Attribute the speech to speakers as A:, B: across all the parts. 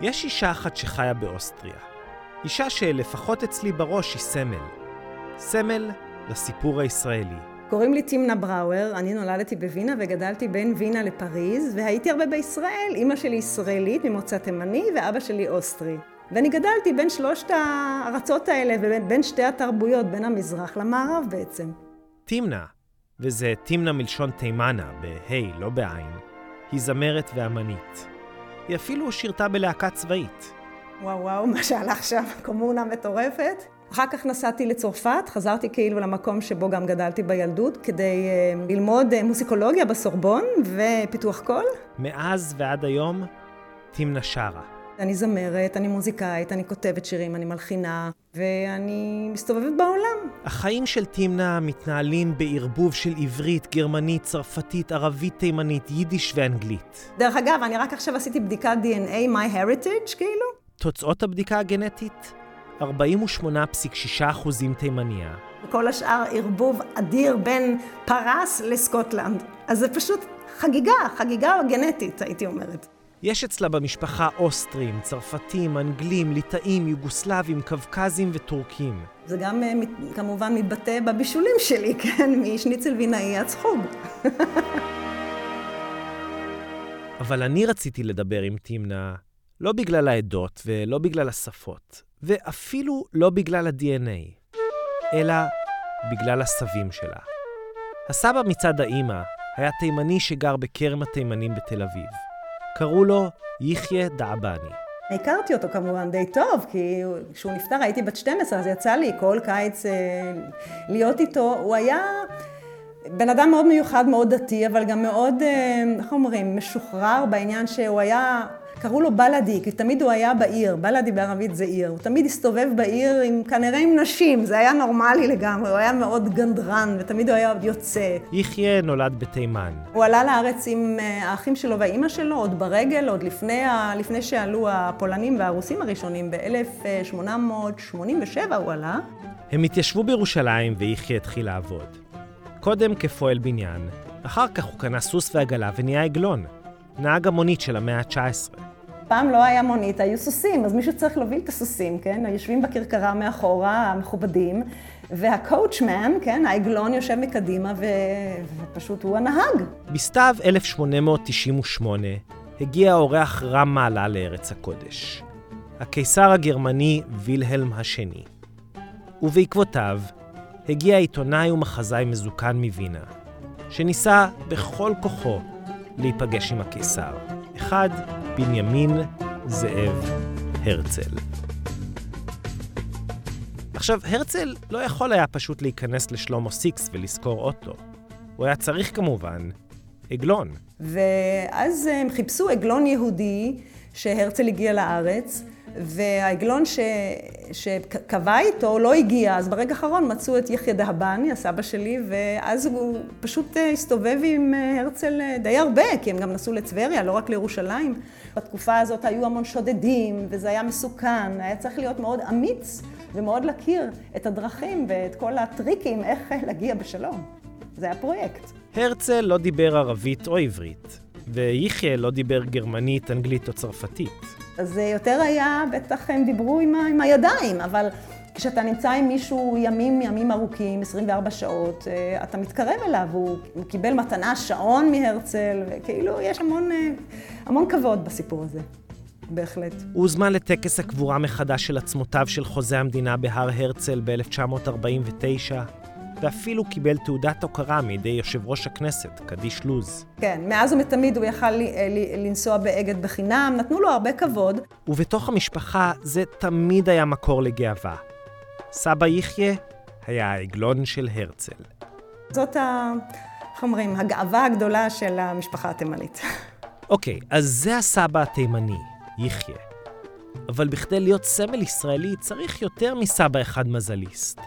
A: יש אישה אחת שחיה באוסטריה. אישה שלפחות אצלי בראש היא סמל. סמל לסיפור הישראלי.
B: קוראים לי תימנה בראואר, אני נולדתי בווינה וגדלתי בין וינה לפריז, והייתי הרבה בישראל. אימא שלי ישראלית ממוצא תימני ואבא שלי אוסטרי. ואני גדלתי בין שלושת הארצות האלה ובין שתי התרבויות, בין המזרח למערב בעצם.
A: תימנה, וזה תימנה מלשון תימנה, בה', לא בעין, היא זמרת ואמנית. היא אפילו שירתה בלהקה צבאית.
B: וואו וואו, מה שהלך שם, קומונה מטורפת. אחר כך נסעתי לצרפת, חזרתי כאילו למקום שבו גם גדלתי בילדות, כדי uh, ללמוד uh, מוסיקולוגיה בסורבון ופיתוח קול.
A: מאז ועד היום, תימנה שרה.
B: אני זמרת, אני מוזיקאית, אני כותבת שירים, אני מלחינה, ואני מסתובבת בעולם.
A: החיים של תימנה מתנהלים בערבוב של עברית, גרמנית, צרפתית, ערבית, תימנית, יידיש ואנגלית.
B: דרך אגב, אני רק עכשיו עשיתי בדיקת DNA, my heritage, כאילו.
A: תוצאות הבדיקה הגנטית? 48.6% תימניה.
B: וכל השאר ערבוב אדיר בין פרס לסקוטלנד. אז זה פשוט חגיגה, חגיגה גנטית, הייתי אומרת.
A: יש אצלה במשפחה אוסטרים, צרפתים, אנגלים, ליטאים, יוגוסלבים, קווקזים וטורקים.
B: זה גם כמובן מתבטא בבישולים שלי, כן? משניצל וינאי עד סחוג.
A: אבל אני רציתי לדבר עם תימנה לא בגלל העדות ולא בגלל השפות, ואפילו לא בגלל ה-DNA, אלא בגלל הסבים שלה. הסבא מצד האימא היה תימני שגר בכרם התימנים בתל אביב. קראו לו יחיא דעבני.
B: הכרתי אותו כמובן די טוב, כי כשהוא נפטר הייתי בת 12, אז יצא לי כל קיץ אה, להיות איתו. הוא היה בן אדם מאוד מיוחד, מאוד דתי, אבל גם מאוד, אה, איך אומרים, משוחרר בעניין שהוא היה קראו לו בלאדי, כי תמיד הוא היה בעיר, בלאדי בערבית זה עיר. הוא תמיד הסתובב בעיר עם, כנראה עם נשים, זה היה נורמלי לגמרי, הוא היה מאוד גנדרן, ותמיד הוא היה יוצא.
A: יחיא נולד בתימן.
B: הוא עלה לארץ עם אה, האחים שלו והאימא שלו, עוד ברגל, עוד לפני, לפני שעלו הפולנים והרוסים הראשונים, ב-1887 הוא עלה.
A: הם התיישבו בירושלים ויחיא התחיל לעבוד. קודם כפועל בניין, אחר כך הוא קנה סוס ועגלה ונהיה עגלון. נהג המונית של המאה ה-19.
B: פעם לא היה מונית, היו סוסים, אז מישהו צריך להוביל את הסוסים, כן? יושבים בכרכרה מאחורה, המכובדים, והקואוצ'מן, כן, העגלון יושב מקדימה, ו... ופשוט הוא הנהג.
A: בסתיו 1898 הגיע האורח רם מעלה לארץ הקודש. הקיסר הגרמני וילהלם השני. ובעקבותיו הגיע עיתונאי ומחזאי מזוקן מווינה, שניסה בכל כוחו להיפגש עם הקיסר. אחד, בנימין זאב הרצל. עכשיו, הרצל לא יכול היה פשוט להיכנס לשלומו סיקס ולשכור אוטו. הוא היה צריך כמובן עגלון.
B: ואז הם חיפשו עגלון יהודי שהרצל הגיע לארץ, והעגלון ש... שקבע איתו לא הגיע, אז ברגע האחרון מצאו את יחיא דהבני, הסבא שלי, ואז הוא פשוט אה, הסתובב עם אה, הרצל אה, די הרבה, כי הם גם נסעו לטבריה, לא רק לירושלים. בתקופה הזאת היו המון שודדים, וזה היה מסוכן, היה צריך להיות מאוד אמיץ ומאוד להכיר את הדרכים ואת כל הטריקים איך להגיע בשלום. זה היה פרויקט.
A: הרצל לא דיבר ערבית או עברית, ויחיא לא דיבר גרמנית, אנגלית או צרפתית.
B: אז זה יותר היה, בטח הם דיברו עם, עם הידיים, אבל כשאתה נמצא עם מישהו ימים, ימים ארוכים, 24 שעות, אה, אתה מתקרב אליו, הוא קיבל מתנה שעון מהרצל, וכאילו יש המון, אה, המון כבוד בסיפור הזה. בהחלט.
A: הוא הוזמן לטקס הקבורה מחדש של עצמותיו של חוזה המדינה בהר הרצל ב-1949. ואפילו קיבל תעודת הוקרה מידי יושב ראש הכנסת, קדיש לוז.
B: כן, מאז ומתמיד הוא יכל לנסוע באגד בחינם, נתנו לו הרבה כבוד.
A: ובתוך המשפחה זה תמיד היה מקור לגאווה. סבא יחיא היה העגלון של הרצל.
B: זאת ה... איך אומרים? הגאווה הגדולה של המשפחה התימנית.
A: אוקיי, אז זה הסבא התימני, יחיא. אבל בכדי להיות סמל ישראלי צריך יותר מסבא אחד מזליסט.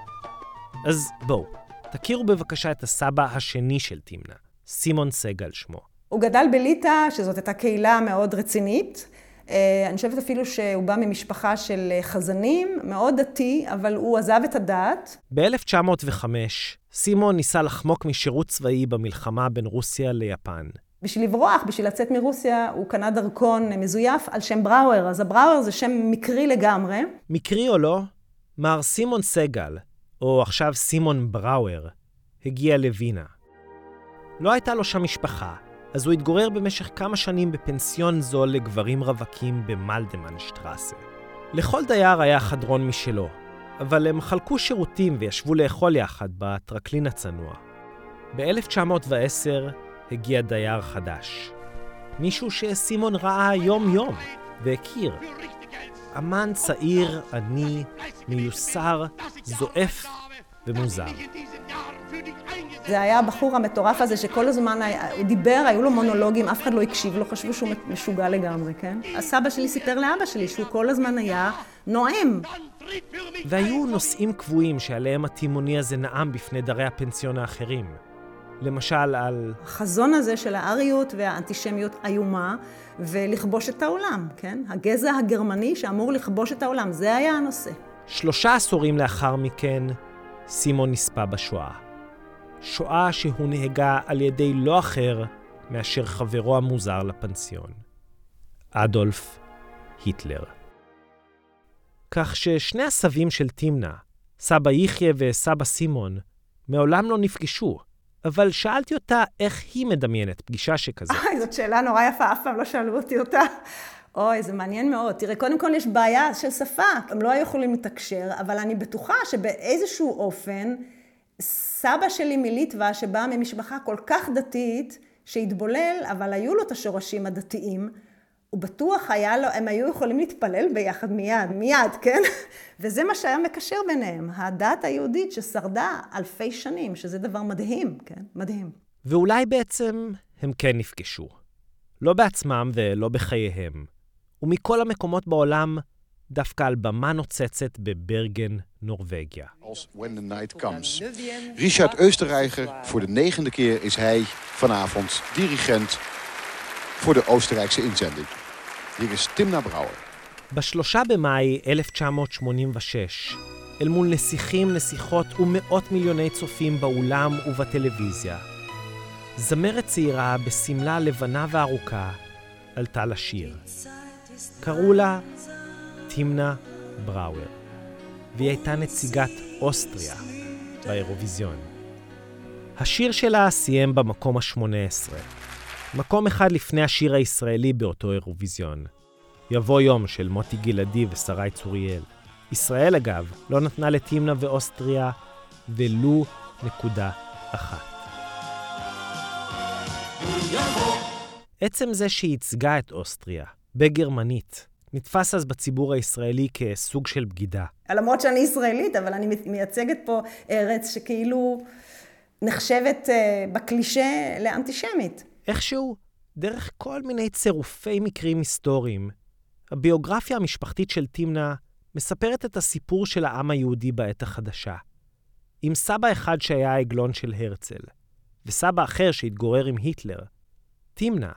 A: אז בואו, תכירו בבקשה את הסבא השני של תמנה, סימון סגל שמו.
B: הוא גדל בליטא, שזאת הייתה קהילה מאוד רצינית. אה, אני חושבת אפילו שהוא בא ממשפחה של אה, חזנים, מאוד דתי, אבל הוא עזב את הדת.
A: ב-1905, סימון ניסה לחמוק משירות צבאי במלחמה בין רוסיה ליפן.
B: בשביל לברוח, בשביל לצאת מרוסיה, הוא קנה דרכון מזויף על שם בראואר. אז הבראואר זה שם מקרי לגמרי.
A: מקרי או לא, מר סימון סגל, או עכשיו סימון בראואר, הגיע לווינה. לא הייתה לו שם משפחה, אז הוא התגורר במשך כמה שנים בפנסיון זול לגברים רווקים במלדמן שטרסה. לכל דייר היה חדרון משלו, אבל הם חלקו שירותים וישבו לאכול יחד בטרקלין הצנוע. ב-1910 הגיע דייר חדש. מישהו שסימון ראה יום-יום והכיר. אמן צעיר, עני, מיוסר, זועף ומוזר.
B: זה היה הבחור המטורף הזה שכל הזמן הוא דיבר, היו לו מונולוגים, אף אחד לא הקשיב לו, חשבו שהוא משוגע לגמרי, כן? הסבא שלי סיפר לאבא שלי שהוא כל הזמן היה נואם.
A: והיו נושאים קבועים שעליהם התימוני הזה נאם בפני דרי הפנסיון האחרים. למשל על...
B: החזון הזה של האריות והאנטישמיות איומה, ולכבוש את העולם, כן? הגזע הגרמני שאמור לכבוש את העולם, זה היה הנושא.
A: שלושה עשורים לאחר מכן, סימון נספה בשואה. שואה שהונהגה על ידי לא אחר מאשר חברו המוזר לפנסיון, אדולף היטלר. כך ששני הסבים של תימנה, סבא יחיא וסבא סימון, מעולם לא נפגשו, אבל שאלתי אותה איך היא מדמיינת פגישה שכזאת.
B: אוי, זאת שאלה נורא יפה, אף פעם לא שאלו אותי אותה. אוי, זה מעניין מאוד. תראה, קודם כל יש בעיה של שפה. הם לא היו יכולים לתקשר, אבל אני בטוחה שבאיזשהו אופן, סבא שלי מליטווה, שבא ממשפחה כל כך דתית, שהתבולל, אבל היו לו את השורשים הדתיים, הוא בטוח היה לו, הם היו יכולים להתפלל ביחד מיד, מיד, כן? וזה מה שהיה מקשר ביניהם, הדת היהודית ששרדה אלפי שנים, שזה דבר מדהים, כן? מדהים.
A: ואולי בעצם הם כן נפגשו. לא בעצמם ולא בחייהם. ומכל המקומות בעולם, דווקא על במה נוצצת בברגן.
C: Als When the Night Comes. Richard Österreicher, voor de negende keer is hij vanavond dirigent voor de Oostenrijkse inzending. Timna Brouwer.
A: בשלושה במאי 1986, אל מול נסיכים, נסיכות ומאות מיליוני צופים באולם ובטלוויזיה, זמרת צעירה בשמלה לבנה וארוכה עלתה לשיר. קראו לה תימנה בראואר, והיא הייתה נציגת אוסטריה באירוויזיון. השיר שלה סיים במקום ה-18, מקום אחד לפני השיר הישראלי באותו אירוויזיון. יבוא יום של מוטי גלעדי ושרי צוריאל. ישראל, אגב, לא נתנה לתימנה ואוסטריה ולו נקודה אחת. עצם זה שהיא ייצגה את אוסטריה בגרמנית, נתפס אז בציבור הישראלי כסוג של בגידה.
B: למרות שאני ישראלית, אבל אני מייצגת פה ארץ שכאילו נחשבת אה, בקלישה לאנטישמית.
A: איכשהו, דרך כל מיני צירופי מקרים היסטוריים, הביוגרפיה המשפחתית של תימנה מספרת את הסיפור של העם היהודי בעת החדשה. עם סבא אחד שהיה העגלון של הרצל, וסבא אחר שהתגורר עם היטלר, תימנה,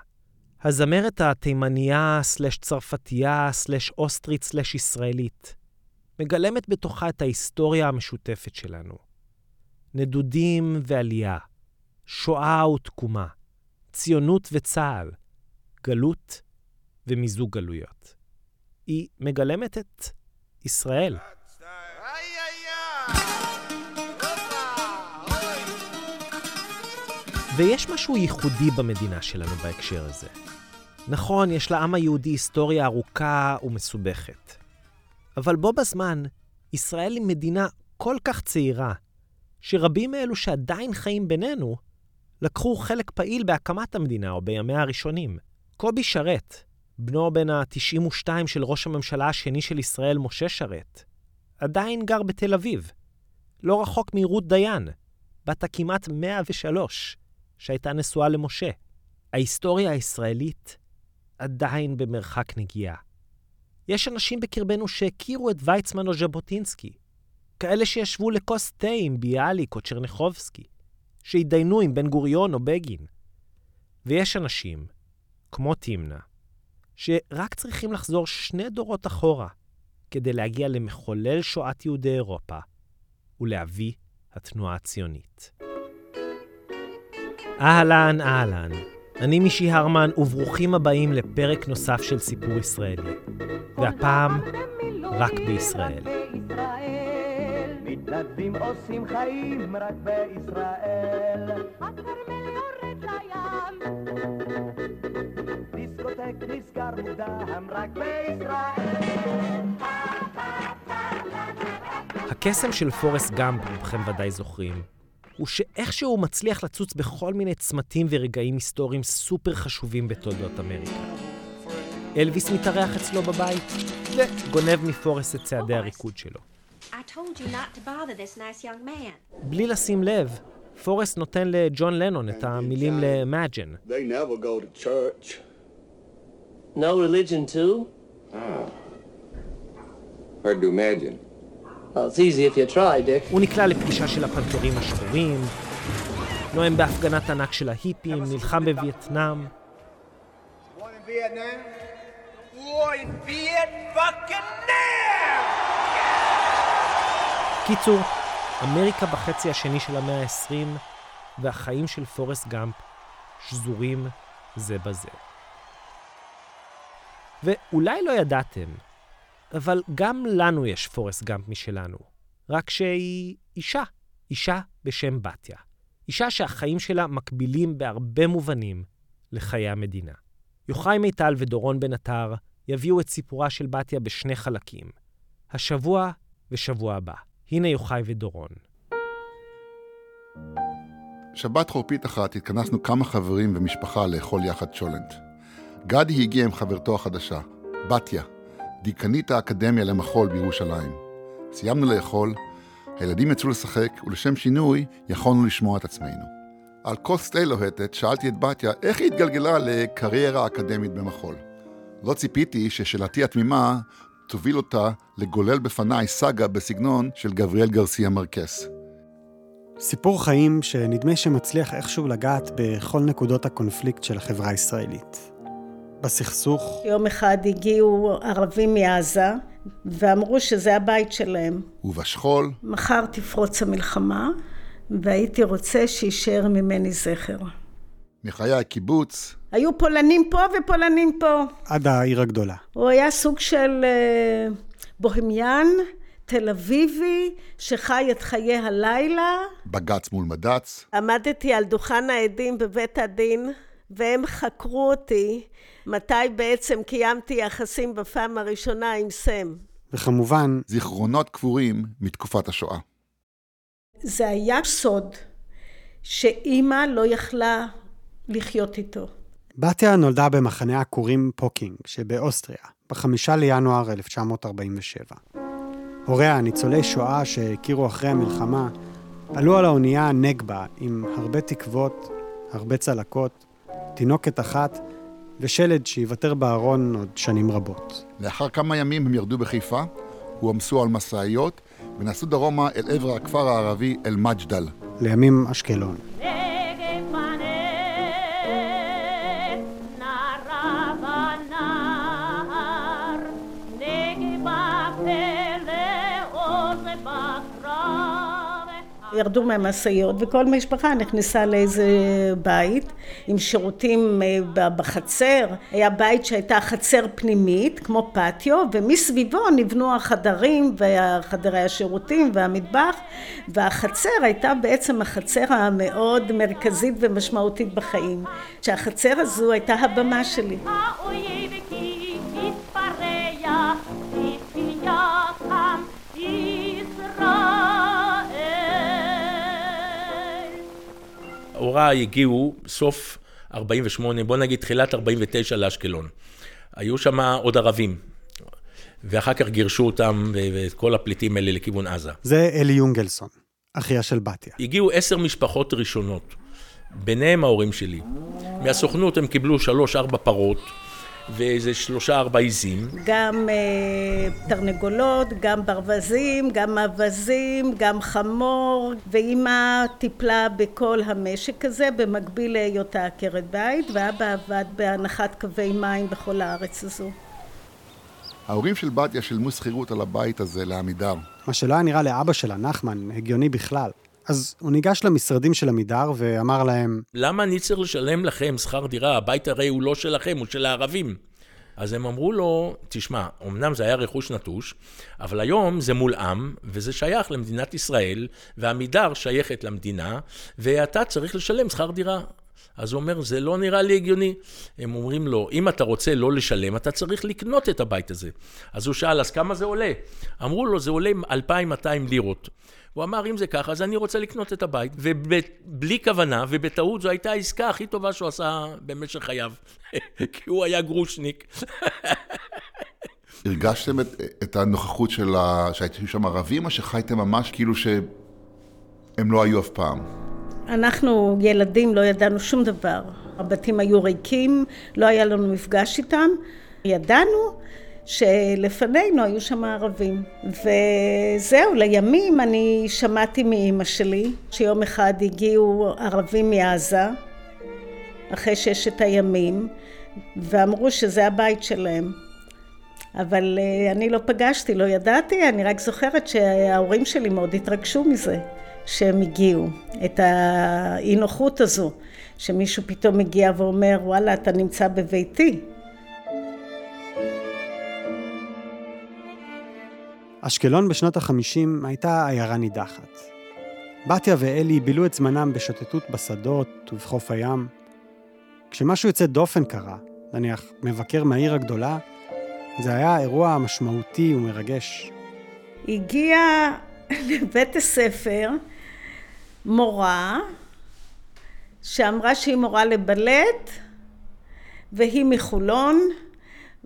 A: הזמרת התימניה סלש צרפתייה סלש אוסטרית סלש ישראלית, מגלמת בתוכה את ההיסטוריה המשותפת שלנו. נדודים ועלייה, שואה ותקומה, ציונות וצה"ל, גלות ומיזוג גלויות. היא מגלמת את ישראל. ויש משהו ייחודי במדינה שלנו בהקשר הזה. נכון, יש לעם היהודי היסטוריה ארוכה ומסובכת. אבל בו בזמן, ישראל היא מדינה כל כך צעירה, שרבים מאלו שעדיין חיים בינינו, לקחו חלק פעיל בהקמת המדינה או בימיה הראשונים. קובי שרת, בנו בן ה-92 של ראש הממשלה השני של ישראל, משה שרת, עדיין גר בתל אביב, לא רחוק מרות דיין, בת הכמעט 103, שהייתה נשואה למשה. ההיסטוריה הישראלית עדיין במרחק נגיעה. יש אנשים בקרבנו שהכירו את ויצמן או ז'בוטינסקי, כאלה שישבו לכוס תה עם ביאליק או צ'רניחובסקי, שהתדיינו עם בן גוריון או בגין. ויש אנשים, כמו תימנה, שרק צריכים לחזור שני דורות אחורה כדי להגיע למחולל שואת יהודי אירופה ולאבי התנועה הציונית. אהלן, אהלן, אני מישי הרמן, וברוכים הבאים לפרק נוסף של סיפור ישראלי. והפעם, רק בישראל. מתנדבים עושים חיים רק בישראל. הכרמל יורד לים. דיסקוטק נסגר מוקדם רק בישראל. הקסם של פורסט גאמפ, רובכם ודאי זוכרים, הוא שאיכשהו הוא מצליח לצוץ בכל מיני צמתים ורגעים היסטוריים סופר חשובים בתולדות אמריקה. אלוויס מתארח אצלו בבית, וגונב מפורסט את צעדי הריקוד שלו. בלי לשים לב, פורסט נותן לג'ון לנון את המילים ל-Imagine. No religion too? Ah. Hard to imagine. הוא נקלע לפגישה של הפנתרים השחורים, נואם בהפגנת ענק של ההיפים, נלחם בווייטנאם. קיצור, אמריקה בחצי השני של המאה ה-20, והחיים של פורסט גאמפ שזורים זה בזה. ואולי לא ידעתם, אבל גם לנו יש פורסט גאמפ משלנו, רק שהיא אישה, אישה בשם בתיה. אישה שהחיים שלה מקבילים בהרבה מובנים לחיי המדינה. יוחאי מיטל ודורון בן עטר יביאו את סיפורה של בתיה בשני חלקים, השבוע ושבוע הבא. הנה יוחאי ודורון.
C: שבת חורפית אחת התכנסנו כמה חברים ומשפחה לאכול יחד שולנט. גדי הגיע עם חברתו החדשה, בתיה, דיקנית האקדמיה למחול בירושלים. סיימנו לאכול, הילדים יצאו לשחק, ולשם שינוי יכולנו לשמוע את עצמנו. על כוס תה לוהטת שאלתי את בתיה איך היא התגלגלה לקריירה אקדמית במחול. לא ציפיתי ששאלתי התמימה תוביל אותה לגולל בפניי סאגה בסגנון של גבריאל גרסיה מרקס.
D: סיפור חיים שנדמה שמצליח איכשהו לגעת בכל נקודות הקונפליקט של החברה הישראלית. בסכסוך?
E: יום אחד הגיעו ערבים מעזה ואמרו שזה הבית שלהם.
C: ובשכול?
E: מחר תפרוץ המלחמה והייתי רוצה שיישאר ממני זכר.
C: מחיי הקיבוץ?
E: היו פולנים פה ופולנים פה.
D: עד העיר הגדולה.
E: הוא היה סוג של uh, בוהמיין, תל אביבי, שחי את חיי הלילה.
C: בג"ץ מול מד"ץ.
E: עמדתי על דוכן העדים בבית הדין, והם חקרו אותי מתי בעצם קיימתי יחסים בפעם הראשונה עם סם.
D: וכמובן...
C: זיכרונות קבורים מתקופת השואה.
E: זה היה סוד שאימא לא יכלה לחיות איתו.
D: בתיה נולדה במחנה העקורים פוקינג שבאוסטריה, בחמישה לינואר 1947. הוריה, ניצולי שואה שהכירו אחרי המלחמה, עלו על האונייה נגבה עם הרבה תקוות, הרבה צלקות, תינוקת אחת ושלד שיוותר בארון עוד שנים רבות.
C: לאחר כמה ימים הם ירדו בחיפה, הועמסו על משאיות ונסעו דרומה אל עבר הכפר הערבי אל-מג'דל.
D: לימים אשקלון.
E: ירדו מהמשאיות וכל משפחה נכנסה לאיזה בית עם שירותים אה, בחצר. היה בית שהייתה חצר פנימית כמו פטיו ומסביבו נבנו החדרים וחדרי השירותים והמטבח והחצר הייתה בעצם החצר המאוד מרכזית ומשמעותית בחיים. שהחצר הזו הייתה הבמה שלי.
F: הוריי הגיעו סוף 48, בוא נגיד תחילת 49 לאשקלון. היו שם עוד ערבים, ואחר כך גירשו אותם ואת כל הפליטים האלה לכיוון עזה.
D: זה אלי יונגלסון, אחיה של בתיה.
F: הגיעו עשר משפחות ראשונות, ביניהם ההורים שלי. מהסוכנות הם קיבלו שלוש-ארבע פרות. ואיזה שלושה ארבע עיזים.
E: גם אה, תרנגולות, גם ברווזים, גם אווזים, גם חמור, ואימא טיפלה בכל המשק הזה במקביל להיותה עקרת בית, ואבא עבד בהנחת קווי מים בכל הארץ הזו.
C: ההורים של בתיה שילמו שכירות על הבית הזה לעמידר.
D: מה שלא היה נראה לאבא שלה, נחמן, הגיוני בכלל. אז הוא ניגש למשרדים של עמידר ואמר להם,
F: למה אני צריך לשלם לכם שכר דירה? הבית הרי הוא לא שלכם, הוא של הערבים. אז הם אמרו לו, תשמע, אמנם זה היה רכוש נטוש, אבל היום זה מולאם, וזה שייך למדינת ישראל, ועמידר שייכת למדינה, ואתה צריך לשלם שכר דירה. אז הוא אומר, זה לא נראה לי הגיוני. הם אומרים לו, אם אתה רוצה לא לשלם, אתה צריך לקנות את הבית הזה. אז הוא שאל, אז כמה זה עולה? אמרו לו, זה עולה 2,200 לירות. הוא אמר, אם זה ככה, אז אני רוצה לקנות את הבית. ובלי כוונה, ובטעות, זו הייתה העסקה הכי טובה שהוא עשה במשך חייו. כי הוא היה גרושניק.
C: הרגשתם את, את הנוכחות של ה... שהייתם שם ערבים, או שחייתם ממש כאילו שהם לא היו אף פעם?
E: אנחנו ילדים לא ידענו שום דבר. הבתים היו ריקים, לא היה לנו מפגש איתם. ידענו שלפנינו היו שם ערבים. וזהו, לימים אני שמעתי מאימא שלי שיום אחד הגיעו ערבים מעזה, אחרי ששת הימים, ואמרו שזה הבית שלהם. אבל אה, אני לא פגשתי, לא ידעתי, אני רק זוכרת שההורים שלי מאוד התרגשו מזה. שהם הגיעו, את האי נוחות הזו, שמישהו פתאום מגיע ואומר, וואלה, אתה נמצא בביתי.
D: אשקלון בשנות החמישים הייתה עיירה נידחת. בתיה ואלי בילו את זמנם בשוטטות בשדות ובחוף הים. כשמשהו יוצא דופן קרה, נניח מבקר מהעיר הגדולה, זה היה אירוע משמעותי ומרגש.
E: הגיע לבית הספר מורה שאמרה שהיא מורה לבלט והיא מחולון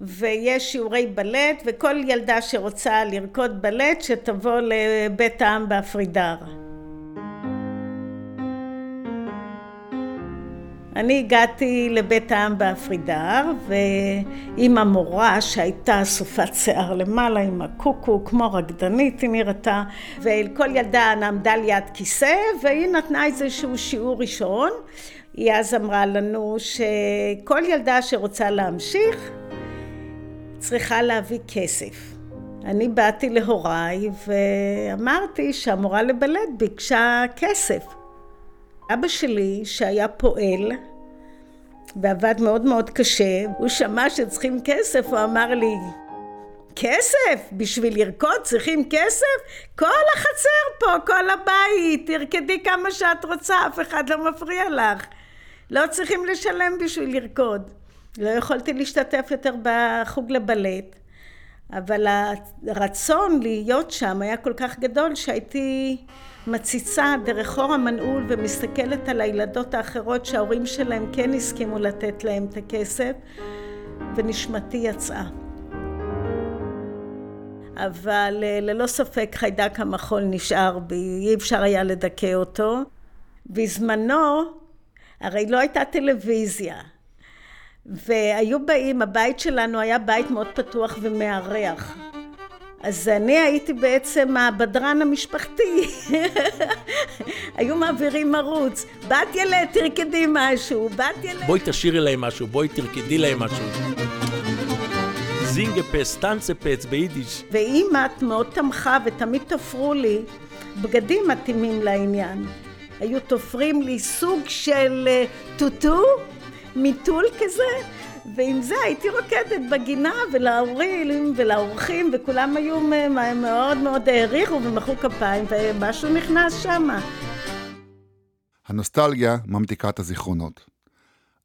E: ויש שיעורי בלט וכל ילדה שרוצה לרקוד בלט שתבוא לבית העם באפרידר. אני הגעתי לבית העם באפרידר, ועם המורה שהייתה אסופת שיער למעלה עם הקוקו, כמו רקדנית היא נראתה, וכל ילדה עמדה ליד כיסא, והיא נתנה איזשהו שיעור ראשון. היא אז אמרה לנו שכל ילדה שרוצה להמשיך צריכה להביא כסף. אני באתי להוריי ואמרתי שהמורה לבלט ביקשה כסף. אבא שלי, שהיה פועל ועבד מאוד מאוד קשה, הוא שמע שצריכים כסף, הוא אמר לי, כסף? בשביל לרקוד צריכים כסף? כל החצר פה, כל הבית, תרקדי כמה שאת רוצה, אף אחד לא מפריע לך. לא צריכים לשלם בשביל לרקוד. לא יכולתי להשתתף יותר בחוג לבלט, אבל הרצון להיות שם היה כל כך גדול שהייתי מציצה דרך אור המנעול ומסתכלת על הילדות האחרות שההורים שלהם כן הסכימו לתת להם את הכסף ונשמתי יצאה. אבל אה, ללא ספק חיידק המחול נשאר בי, אי אפשר היה לדכא אותו. בזמנו, הרי לא הייתה טלוויזיה, והיו באים, הבית שלנו היה בית מאוד פתוח ומארח. אז אני הייתי בעצם הבדרן המשפחתי. היו מעבירים ערוץ. בת ילד, תרקדי משהו, בת ילד...
F: בואי תשאירי להם משהו, בואי תרקדי להם משהו. זינגפס, טנצפץ ביידיש.
E: ואימא מאוד תמכה ותמיד תפרו לי בגדים מתאימים לעניין. היו תופרים לי סוג של אה, טוטו, מיטול כזה, ועם זה הייתי רוקדת בגינה ולהורים ולאורחים וכולם היו מאוד מאוד העריכו ומחאו כפיים ומשהו נכנס שמה.
C: הנוסטלגיה ממתיקה את הזיכרונות.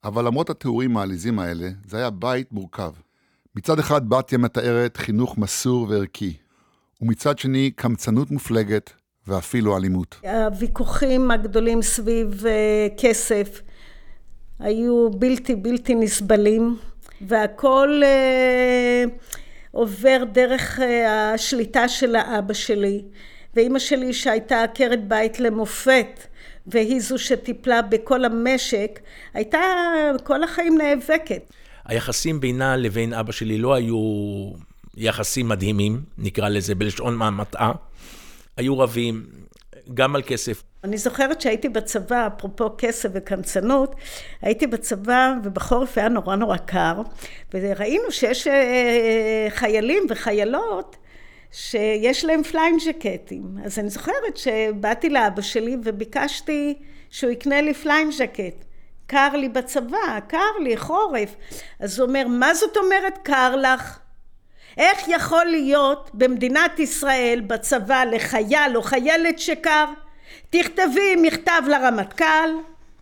C: אבל למרות התיאורים העליזים האלה, זה היה בית מורכב. מצד אחד בתיה מתארת חינוך מסור וערכי, ומצד שני קמצנות מופלגת ואפילו אלימות.
E: הוויכוחים הגדולים סביב אה, כסף היו בלתי בלתי נסבלים, והכל אה, עובר דרך אה, השליטה של האבא שלי. ואימא שלי שהייתה עקרת בית למופת, והיא זו שטיפלה בכל המשק, הייתה כל החיים נאבקת.
F: היחסים בינה לבין אבא שלי לא היו יחסים מדהימים, נקרא לזה בלשון מהמטעה. היו רבים, גם על כסף.
E: אני זוכרת שהייתי בצבא, אפרופו כסף וקמצנות, הייתי בצבא ובחורף היה נורא נורא קר, וראינו שיש אה, חיילים וחיילות שיש להם flying ז'קטים. אז אני זוכרת שבאתי לאבא שלי וביקשתי שהוא יקנה לי flying ז'קט. קר לי בצבא, קר לי, חורף. אז הוא אומר, מה זאת אומרת קר לך? איך יכול להיות במדינת ישראל בצבא לחייל או חיילת שקר? תכתבי מכתב לרמטכ"ל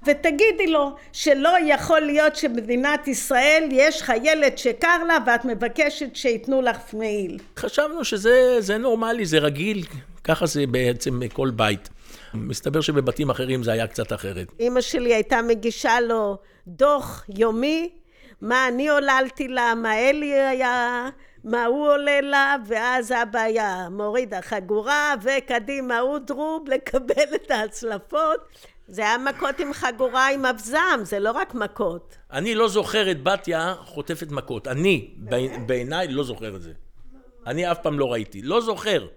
E: ותגידי לו שלא יכול להיות שבמדינת ישראל יש חיילת שקר לה ואת מבקשת שייתנו לך מעיל.
F: חשבנו שזה נורמלי, זה רגיל, ככה זה בעצם כל בית. מסתבר שבבתים אחרים זה היה קצת אחרת.
E: אימא שלי הייתה מגישה לו דוח יומי, מה אני עוללתי לה, מה אלי היה, מה הוא עולה לה, ואז אבא היה מוריד החגורה, וקדימה אודרוב לקבל את ההצלפות. זה היה מכות עם חגורה עם אבזם, זה לא רק מכות.
F: אני לא זוכר את בתיה חוטפת מכות. אני, בעיניי, לא זוכר את זה. אני אף פעם לא ראיתי. לא זוכר.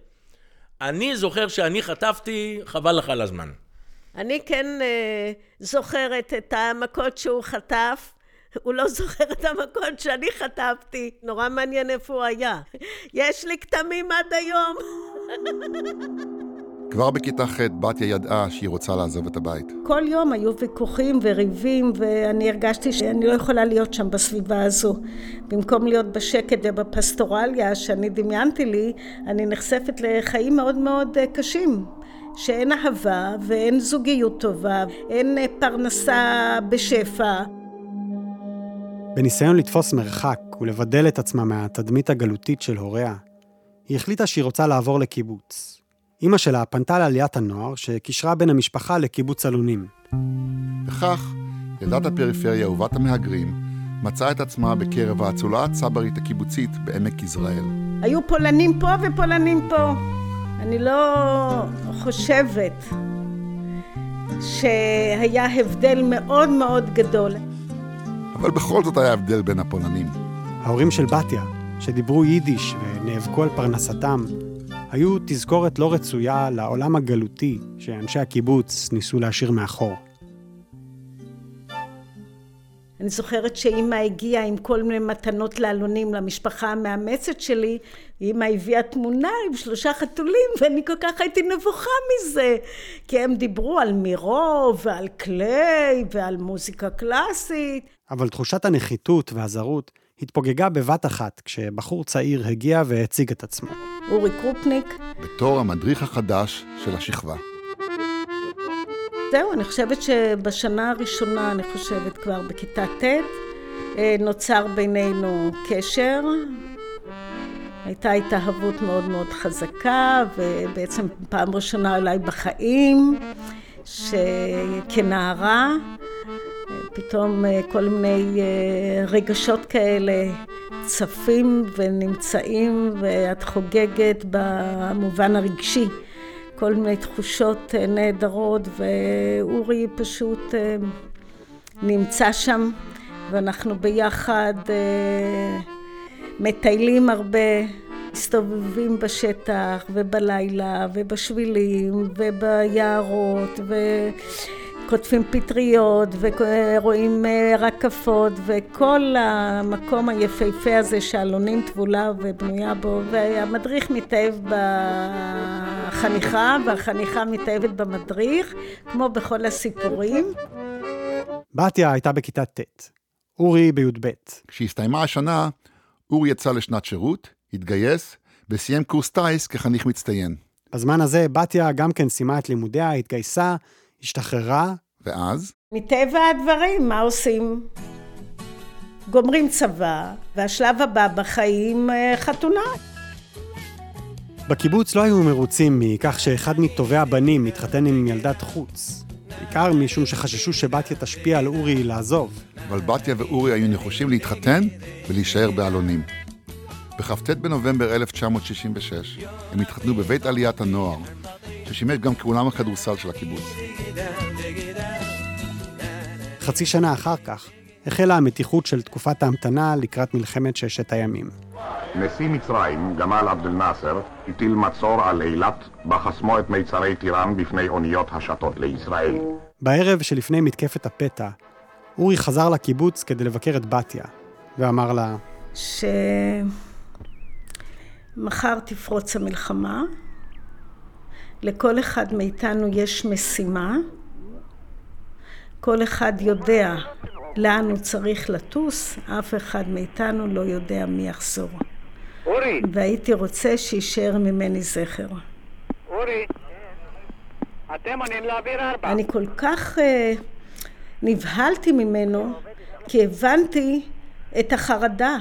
F: אני זוכר שאני חטפתי, חבל לך על הזמן.
E: אני כן אה, זוכרת את המכות שהוא חטף. הוא לא זוכר את המכות שאני חטפתי. נורא מעניין איפה הוא היה. יש לי כתמים עד היום.
C: כבר בכיתה ח' בתיה ידעה שהיא רוצה לעזוב את הבית.
E: כל יום היו ויכוחים וריבים, ואני הרגשתי שאני לא יכולה להיות שם בסביבה הזו. במקום להיות בשקט ובפסטורליה שאני דמיינתי לי, אני נחשפת לחיים מאוד מאוד אה, קשים. שאין אהבה ואין זוגיות טובה, אין אה, פרנסה בשפע.
D: בניסיון לתפוס מרחק ולבדל את עצמה מהתדמית הגלותית של הוריה, היא החליטה שהיא רוצה לעבור לקיבוץ. אימא שלה פנתה לעליית הנוער שקישרה בין המשפחה לקיבוץ אלונים.
C: וכך, ילדת הפריפריה ובת המהגרים מצאה את עצמה בקרב האצולה הצברית הקיבוצית בעמק יזרעאל.
E: היו פולנים פה ופולנים פה. אני לא חושבת שהיה הבדל מאוד מאוד גדול.
C: אבל בכל זאת היה הבדל בין הפולנים.
D: ההורים של בתיה, שדיברו יידיש ונאבקו על פרנסתם, היו תזכורת לא רצויה לעולם הגלותי שאנשי הקיבוץ ניסו להשאיר מאחור.
E: אני זוכרת שאימא הגיעה עם כל מיני מתנות לעלונים למשפחה המאמצת שלי, אימא הביאה תמונה עם שלושה חתולים, ואני כל כך הייתי נבוכה מזה, כי הם דיברו על מירו ועל קליי ועל מוזיקה קלאסית.
D: אבל תחושת הנחיתות והזרות התפוגגה בבת אחת כשבחור צעיר הגיע והציג את עצמו.
E: אורי קרופניק.
C: בתור המדריך החדש של השכבה.
E: זהו, אני חושבת שבשנה הראשונה, אני חושבת כבר בכיתה ט', אה, נוצר בינינו קשר. הייתה התאהבות מאוד מאוד חזקה, ובעצם פעם ראשונה אולי בחיים, שכנערה, פתאום אה, כל מיני אה, רגשות כאלה צפים ונמצאים, ואת חוגגת במובן הרגשי. כל מיני תחושות אה, נהדרות, ואורי פשוט נמצא שם, ואנחנו ביחד מטיילים הרבה, מסתובבים בשטח ובלילה ובשבילים וביערות ו... קוטפים פטריות ורואים אה, רקפות וכל המקום היפהפה הזה שאלונים טבולה ובנויה בו והמדריך מתאהב בחניכה והחניכה מתאהבת במדריך כמו בכל הסיפורים.
D: בתיה הייתה בכיתה ט', אורי בי"ב.
C: כשהסתיימה השנה, אורי יצא לשנת שירות, התגייס וסיים קורס טיס כחניך מצטיין.
D: בזמן הזה בתיה גם כן סיימה את לימודיה, התגייסה השתחררה.
C: ואז?
E: מטבע הדברים, מה עושים? גומרים צבא, והשלב הבא בחיים, אה, חתונה.
D: בקיבוץ לא היו מרוצים מכך שאחד מטובי הבנים מתחתן עם ילדת חוץ. בעיקר משום שחששו שבתיה תשפיע על אורי לעזוב.
C: אבל בתיה ואורי היו נחושים להתחתן ולהישאר בעלונים. בכ"ט בנובמבר 1966 הם התחתנו בבית עליית הנוער, ששימש גם כאולם הכדורסל של הקיבוץ.
D: חצי שנה אחר כך החלה המתיחות של תקופת ההמתנה לקראת מלחמת ששת הימים.
G: נשיא מצרים, גמל עבד אל-נאצר, הטיל מצור על אילת, בחסמו את מיצרי טיראן בפני אוניות השטות לישראל.
D: בערב שלפני מתקפת הפתע, אורי חזר לקיבוץ כדי לבקר את בתיה, ואמר לה...
E: ש... מחר תפרוץ המלחמה, לכל אחד מאיתנו יש משימה, כל אחד יודע לאן הוא צריך לטוס, אף אחד מאיתנו לא יודע מי יחזור. אורי! והייתי רוצה שיישאר ממני זכר. אורי! אתם עונים לאוויר ארבע. אני כל כך uh, נבהלתי ממנו, כי הבנתי את החרדה.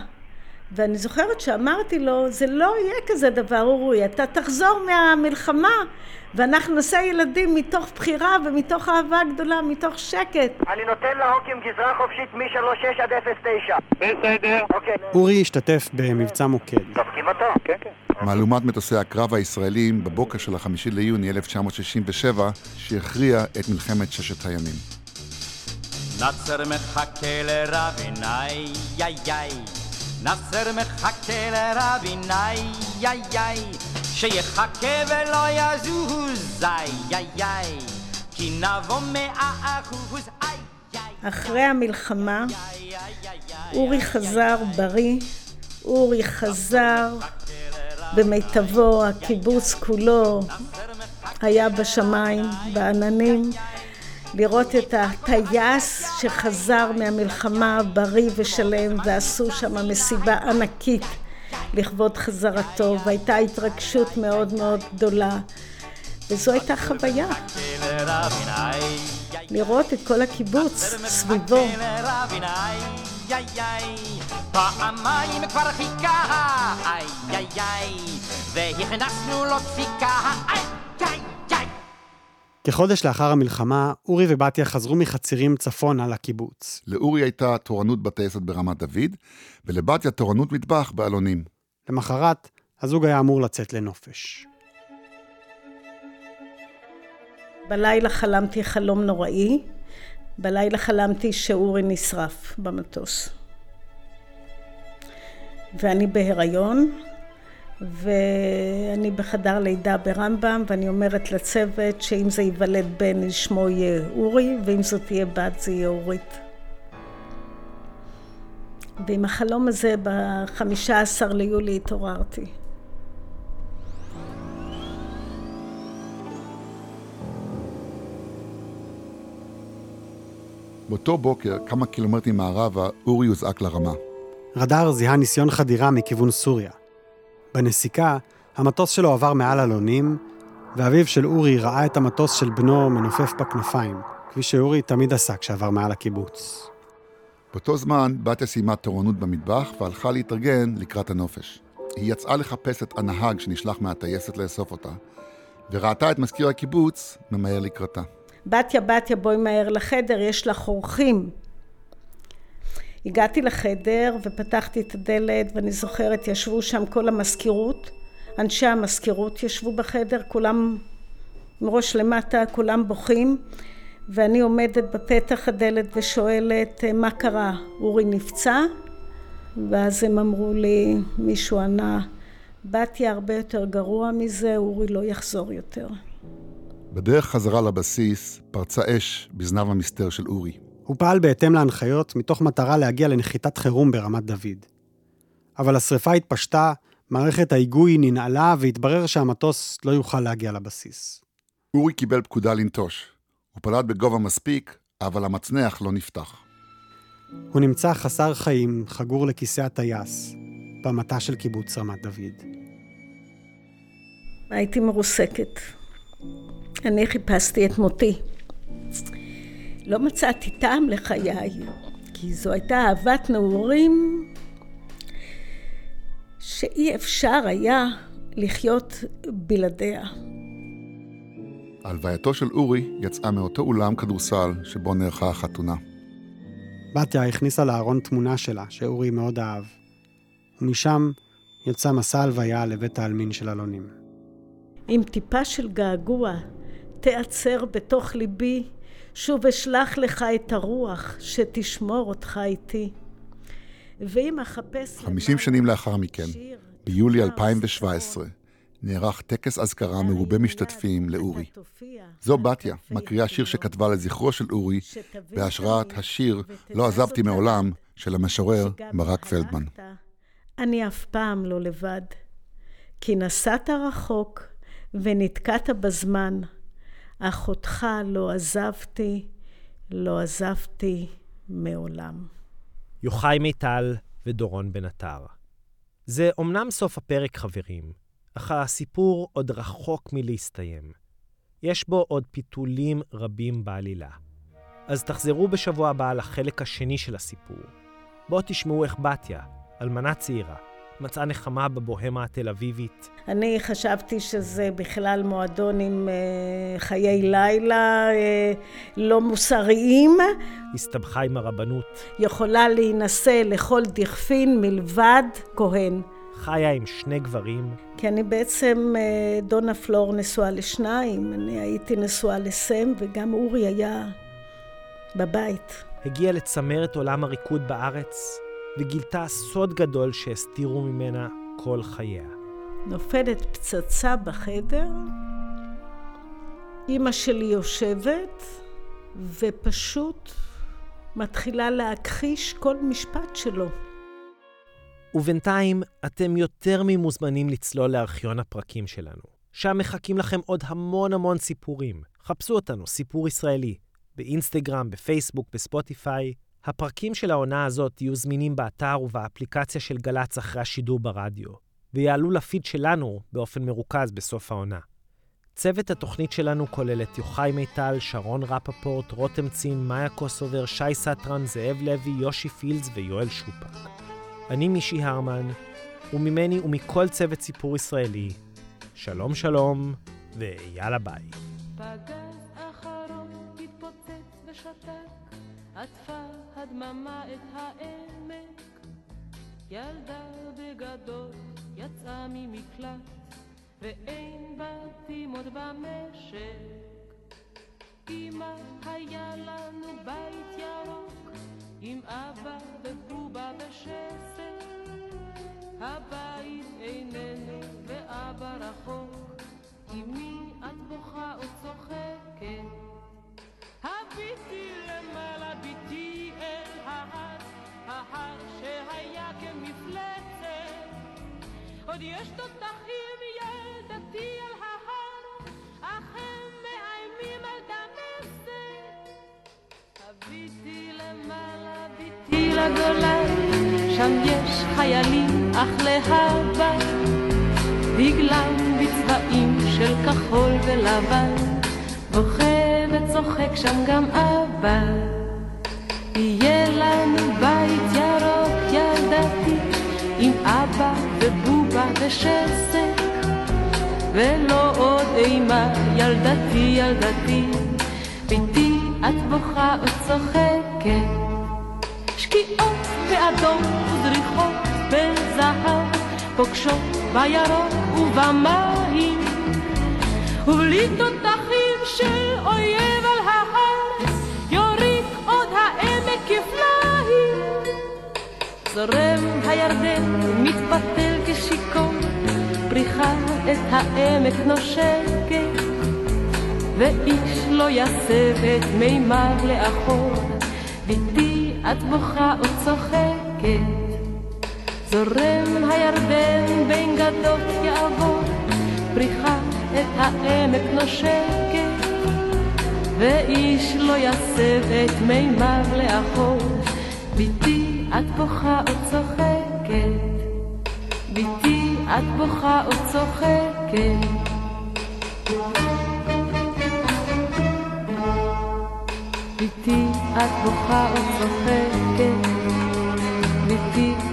E: ואני זוכרת שאמרתי לו, זה לא יהיה כזה דבר, אורי, אתה תחזור מהמלחמה ואנחנו נעשה ילדים מתוך בחירה ומתוך אהבה גדולה, מתוך שקט.
H: אני נותן להוקים גזרה חופשית מ-36 עד 09. בסדר. אוקיי.
D: אורי השתתף במבצע מוקד.
H: דופקים אותו. כן, כן.
C: מהלומת מטוסי הקרב הישראלים בבוקר של החמישי ליוני 1967, שהכריע את מלחמת ששת הימים. נאצר מחכה לרבין, איי איי איי נאצר מחכה לרבין, איי איי איי שיחכה ולא יזוז, איי איי איי כי נבוא מאה אחוז,
E: איי אחרי המלחמה אורי חזר בריא, אורי חזר במיטבו, הקיבוץ כולו היה בשמיים, בעננים. לראות את הטייס שחזר מהמלחמה בריא ושלם ועשו שם מסיבה ענקית לכבוד חזרתו והייתה התרגשות מאוד מאוד גדולה. וזו הייתה חוויה. לראות את כל הקיבוץ סביבו. פעמיים כבר חיכה, איי איי איי, והכנסנו לו דפיקה, איי איי
D: כחודש לאחר המלחמה, אורי ובתיה חזרו מחצירים צפונה לקיבוץ.
C: לאורי הייתה תורנות בטייסת ברמת דוד, ולבתיה תורנות מטבח באלונים.
D: למחרת, הזוג היה אמור לצאת לנופש.
E: בלילה חלמתי חלום נוראי. בלילה חלמתי שאורי נשרף במטוס. ואני בהיריון, ואני בחדר לידה ברמב"ם, ואני אומרת לצוות שאם זה ייוולד בן, שמו יהיה אורי, ואם זאת תהיה בת, זה יהיה אורית. ועם החלום הזה, בחמישה עשר ליולי התעוררתי.
C: באותו בוקר, כמה קילומטרים מערבה, אורי הוזעק לרמה.
D: רדאר זיהה ניסיון חדירה מכיוון סוריה. בנסיקה, המטוס שלו עבר מעל אלונים, ואביו של אורי ראה את המטוס של בנו מנופף בכנפיים, כפי שאורי תמיד עשה כשעבר מעל הקיבוץ.
C: באותו זמן, בתיה סיימה תורנות במטבח והלכה להתארגן לקראת הנופש. היא יצאה לחפש את הנהג שנשלח מהטייסת לאסוף אותה, וראתה את מזכיר הקיבוץ ממהר לקראתה.
E: בתיה, בתיה, בואי מהר לחדר, יש לך אורחים. הגעתי לחדר ופתחתי את הדלת ואני זוכרת ישבו שם כל המזכירות, אנשי המזכירות ישבו בחדר, כולם מראש למטה, כולם בוכים ואני עומדת בפתח הדלת ושואלת מה קרה, אורי נפצע? ואז הם אמרו לי, מישהו ענה, באתי הרבה יותר גרוע מזה, אורי לא יחזור יותר.
C: בדרך חזרה לבסיס פרצה אש בזנב המסתר של אורי.
D: הוא פעל בהתאם להנחיות מתוך מטרה להגיע לנחיתת חירום ברמת דוד. אבל השרפה התפשטה, מערכת ההיגוי ננעלה והתברר שהמטוס לא יוכל להגיע לבסיס.
C: אורי קיבל פקודה לנטוש. הוא פלט בגובה מספיק, אבל המצנח לא נפתח.
D: הוא נמצא חסר חיים, חגור לכיסא הטייס, במטה של קיבוץ רמת דוד.
E: הייתי מרוסקת. אני חיפשתי את מותי. לא מצאתי טעם לחיי, כי זו הייתה אהבת נעורים שאי אפשר היה לחיות בלעדיה.
C: הלווייתו של אורי יצאה מאותו אולם כדורסל שבו נערכה החתונה.
D: בתיה הכניסה לארון תמונה שלה, שאורי מאוד אהב. ומשם יצא מסע הלוויה לבית העלמין של אלונים.
E: עם טיפה של געגוע תיעצר בתוך ליבי שוב אשלח לך את הרוח שתשמור אותך איתי. ואם אחפש...
C: 50 שנים לאחר מכן, ביולי 2017, נערך טקס אזכרה מרובה משתתפים לאורי. זו בתיה, מקריאה שיר שכתבה לזכרו של אורי, בהשראת השיר "לא עזבתי מעולם" של המשורר ברק פלדמן.
E: אני אף פעם לא לבד, כי נסעת רחוק ונתקעת בזמן, אך אותך לא עזבתי, לא עזבתי מעולם.
I: יוחאי מיטל ודורון בן עטר. זה אומנם סוף הפרק, חברים, אך הסיפור עוד רחוק מלהסתיים. יש בו עוד פיתולים רבים בעלילה. אז תחזרו בשבוע הבא לחלק השני של הסיפור. בואו תשמעו איך בתיה, אלמנה צעירה, מצאה נחמה בבוהמה התל אביבית.
E: אני חשבתי שזה בכלל מועדון עם אה, חיי לילה אה, לא מוסריים.
I: הסתבכה עם הרבנות.
E: יכולה להינשא לכל דכפין מלבד כהן.
I: חיה עם שני גברים.
E: כי אני בעצם, אה, דונה פלור נשואה לשניים, אני הייתי נשואה לסם, וגם אורי היה בבית.
I: הגיעה לצמר את עולם הריקוד בארץ, וגילתה סוד גדול שהסתירו ממנה כל חייה.
E: נופלת פצצה בחדר, אימא שלי יושבת, ופשוט מתחילה להכחיש כל משפט שלו.
I: ובינתיים, אתם יותר ממוזמנים לצלול לארכיון הפרקים שלנו. שם מחכים לכם עוד המון המון סיפורים. חפשו אותנו, סיפור ישראלי, באינסטגרם, בפייסבוק, בספוטיפיי. הפרקים של העונה הזאת יהיו זמינים באתר ובאפליקציה של גל"צ אחרי השידור ברדיו, ויעלו לפיד שלנו באופן מרוכז בסוף העונה. צוות התוכנית שלנו כולל את יוחאי מיטל, שרון רפפורט, רותם צין, מאיה קוסובר, שי סטרן, זאב לוי, יושי פילדס ויואל שופק. אני מישי הרמן, וממני ומכל צוות סיפור ישראלי, שלום שלום, ויאללה ביי. פגז עטפה הדממה את העמק. ילדה בגדול יצאה ממקלט, ואין בתים עוד במשק. אמא היה לנו בית ירוק, עם אבא ובובה ושסק. הבית איננו ואבא רחוק, עם עוד יש תותחים ילדתי על ההר, אך הם מאיימים על דמשק. הביטי למעלה, ביטי לגולן, שם יש חיילים, אך להבא, דגלם בצבעים של כחול ולבן, בוכה וצוחק שם גם אבא. יהיה לנו בית ירוק ילדתי, עם אבא ובובה ושסק, ולא עוד אימה ילדתי ילדתי, ביתי את בוכה או צוחקת. שקיעות באדום וזריחות בזהב, פוגשות בירוק ובמים, ובלי תותחים של אויב על ההר, יוריק עוד העמק כפליים. זורם הירדן מתפתל כשיכור, פריחה את העמק נושקת, ואיש לא יסב את מימיו לאחור, ביתי את בוכה או צוחקת. זורם הירדן בין גדות יעבור, פריחה את העמק נושקת, ואיש לא יסב את מימיו לאחור. ביתי את בוכה או צוחקת, את בוכה או צוחקת. ביתי את בוכה או צוחקת, ביתי